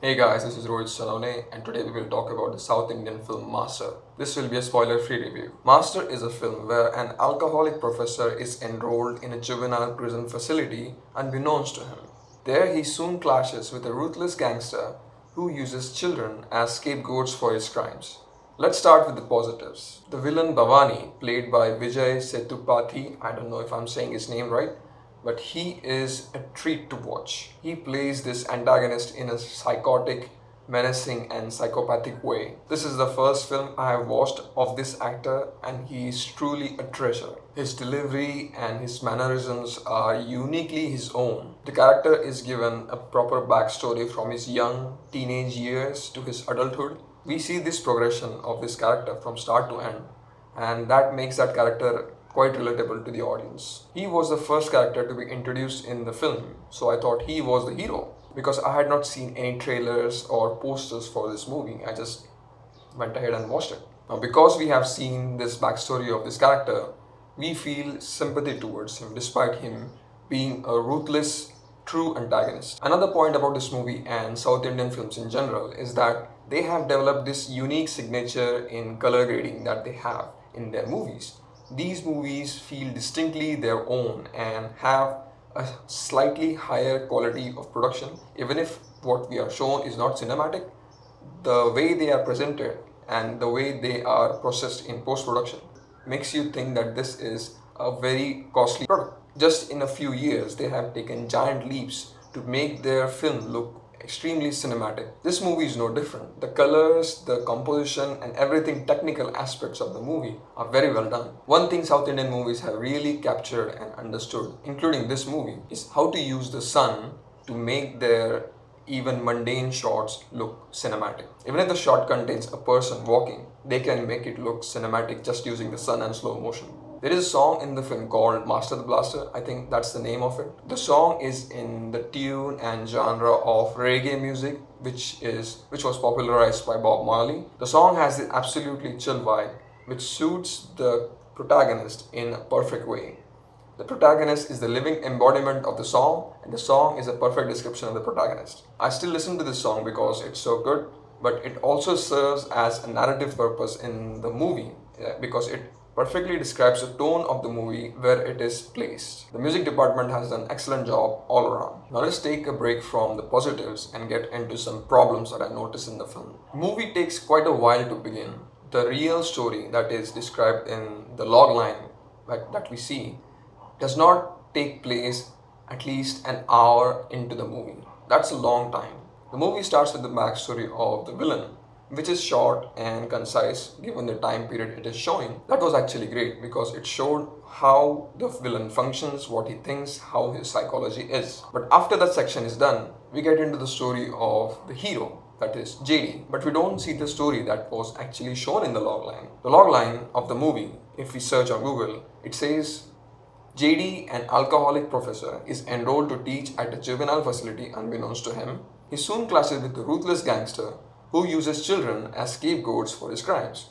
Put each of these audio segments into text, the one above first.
Hey guys, this is Rohit Salone and today we will talk about the South Indian film Master. This will be a spoiler free review. Master is a film where an alcoholic professor is enrolled in a juvenile prison facility unbeknownst to him. There he soon clashes with a ruthless gangster who uses children as scapegoats for his crimes. Let's start with the positives. The villain Bhavani, played by Vijay Sethupathi, I don't know if I'm saying his name right, but he is a treat to watch. He plays this antagonist in a psychotic, menacing, and psychopathic way. This is the first film I have watched of this actor, and he is truly a treasure. His delivery and his mannerisms are uniquely his own. The character is given a proper backstory from his young teenage years to his adulthood. We see this progression of this character from start to end, and that makes that character quite relatable to the audience. He was the first character to be introduced in the film, so I thought he was the hero because I had not seen any trailers or posters for this movie. I just went ahead and watched it. Now, because we have seen this backstory of this character, we feel sympathy towards him despite him being a ruthless, true antagonist. Another point about this movie and South Indian films in general is that they have developed this unique signature in color grading that they have in their movies these movies feel distinctly their own and have a slightly higher quality of production even if what we are shown is not cinematic. The way they are presented and the way they are processed in post production makes you think that this is a very costly product. Just in a few years they have taken giant leaps to make their film look extremely cinematic. This movie is no different. The colors, the composition, and everything technical aspects of the movie are very well done. One thing South Indian movies have really captured and understood, including this movie, is how to use the sun to make their even mundane shots look cinematic. Even if the shot contains a person walking, they can make it look cinematic just using the sun and slow motion. There is a song in the film called Master the Blaster. I think that's the name of it. The song is in the tune and genre of reggae music, which is which was popularized by Bob Marley. The song has the absolutely chill vibe, which suits the protagonist in a perfect way. The protagonist is the living embodiment of the song, and the song is a perfect description of the protagonist. I still listen to this song because it's so good, but it also serves as a narrative purpose in the movie because it perfectly describes the tone of the movie where it is placed. The music department has done an excellent job all around. Now let's take a break from the positives and get into some problems that I noticed in the film. Movie takes quite a while to begin. The real story that is described in the log line that, that we see does not take place at least an hour into the movie. That's a long time. The movie starts with the backstory of the villain which is short and concise given the time period it is showing. That was actually great because it showed how the villain functions, what he thinks, how his psychology is. But after that section is done, we get into the story of the hero, that is JD. But we don't see the story that was actually shown in the logline. The logline of the movie, if we search on Google, it says JD, an alcoholic professor, is enrolled to teach at a juvenile facility unbeknownst to him. He soon clashes with a ruthless gangster who uses children as scapegoats for his crimes.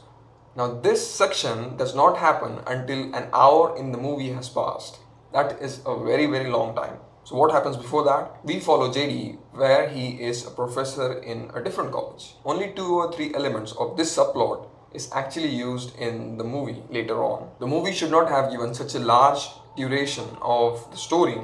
Now, this section does not happen until an hour in the movie has passed. That is a very, very long time. So, what happens before that? We follow JD, where he is a professor in a different college. Only two or three elements of this subplot is actually used in the movie later on. The movie should not have given such a large duration of the story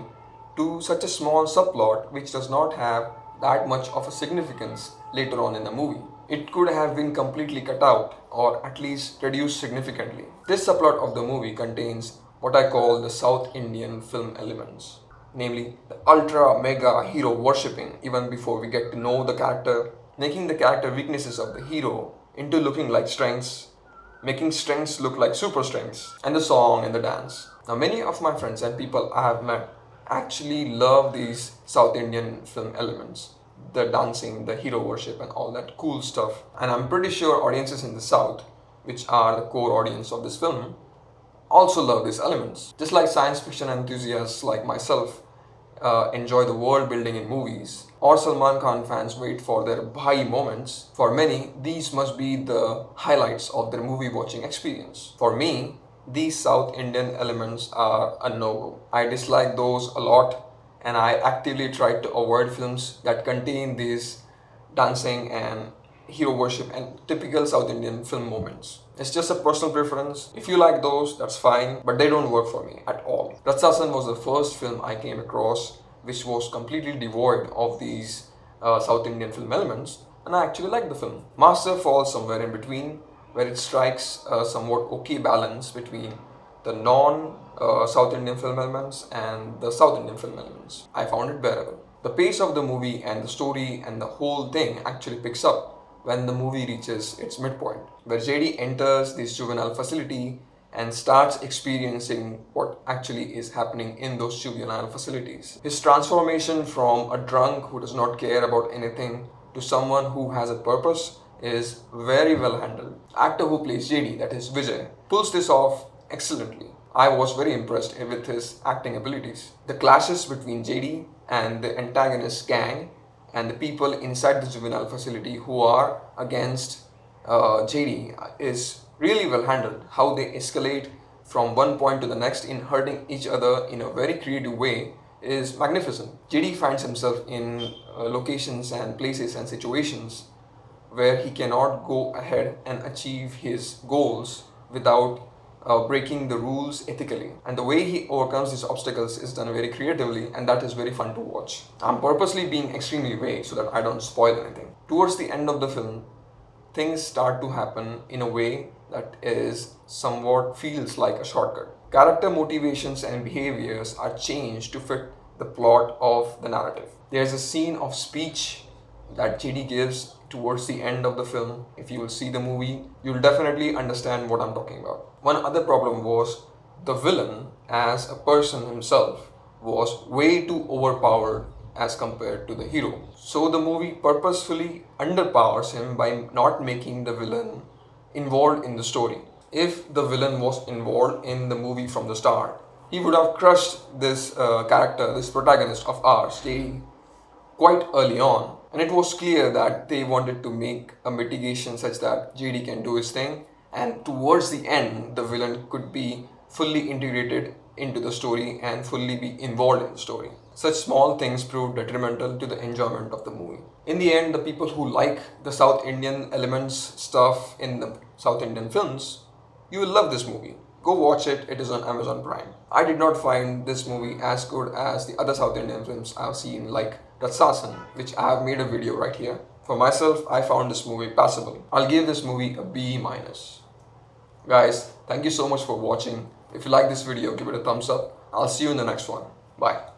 to such a small subplot which does not have that much of a significance later on in the movie. It could have been completely cut out or at least reduced significantly. This subplot of the movie contains what I call the South Indian film elements, namely the ultra mega hero worshipping even before we get to know the character, making the character weaknesses of the hero into looking like strengths, making strengths look like super strengths, and the song and the dance. Now, many of my friends and people I have met actually love these South Indian film elements the dancing, the hero worship, and all that cool stuff. And I'm pretty sure audiences in the South, which are the core audience of this film, also love these elements. Just like science fiction enthusiasts like myself uh, enjoy the world building in movies, or Salman Khan fans wait for their bhai moments, for many, these must be the highlights of their movie watching experience. For me, these South Indian elements are a no go. I dislike those a lot and I actively try to avoid films that contain these dancing and hero worship and typical South Indian film moments. It's just a personal preference. If you like those, that's fine, but they don't work for me at all. Ratsasan was the first film I came across which was completely devoid of these uh, South Indian film elements, and I actually liked the film. Master falls somewhere in between, where it strikes a somewhat okay balance between the non uh, South Indian film elements and the South Indian film elements. I found it bearable. The pace of the movie and the story and the whole thing actually picks up when the movie reaches its midpoint, where JD enters this juvenile facility and starts experiencing what actually is happening in those juvenile facilities. His transformation from a drunk who does not care about anything to someone who has a purpose is very well handled. Actor who plays JD, that is Vijay, pulls this off excellently. I was very impressed with his acting abilities. The clashes between JD and the antagonist gang and the people inside the juvenile facility who are against uh, JD is really well handled. How they escalate from one point to the next in hurting each other in a very creative way is magnificent. JD finds himself in uh, locations and places and situations where he cannot go ahead and achieve his goals without uh, breaking the rules ethically. And the way he overcomes these obstacles is done very creatively, and that is very fun to watch. I'm purposely being extremely vague so that I don't spoil anything. Towards the end of the film, things start to happen in a way that is somewhat feels like a shortcut. Character motivations and behaviors are changed to fit the plot of the narrative. There's a scene of speech that JD gives towards the end of the film. If you will see the movie, you'll definitely understand what I'm talking about. One other problem was the villain, as a person himself, was way too overpowered as compared to the hero. So the movie purposefully underpowers him by not making the villain involved in the story. If the villain was involved in the movie from the start, he would have crushed this uh, character, this protagonist of ours, quite early on. And it was clear that they wanted to make a mitigation such that JD can do his thing, and towards the end, the villain could be fully integrated into the story and fully be involved in the story. Such small things proved detrimental to the enjoyment of the movie. In the end, the people who like the South Indian elements stuff in the South Indian films, you will love this movie. Go watch it, it is on Amazon Prime. I did not find this movie as good as the other South Indian films I've seen, like Ratsasan, which I have made a video right here. For myself, I found this movie passable. I'll give this movie a B minus. Guys, thank you so much for watching. If you like this video, give it a thumbs up. I'll see you in the next one. Bye.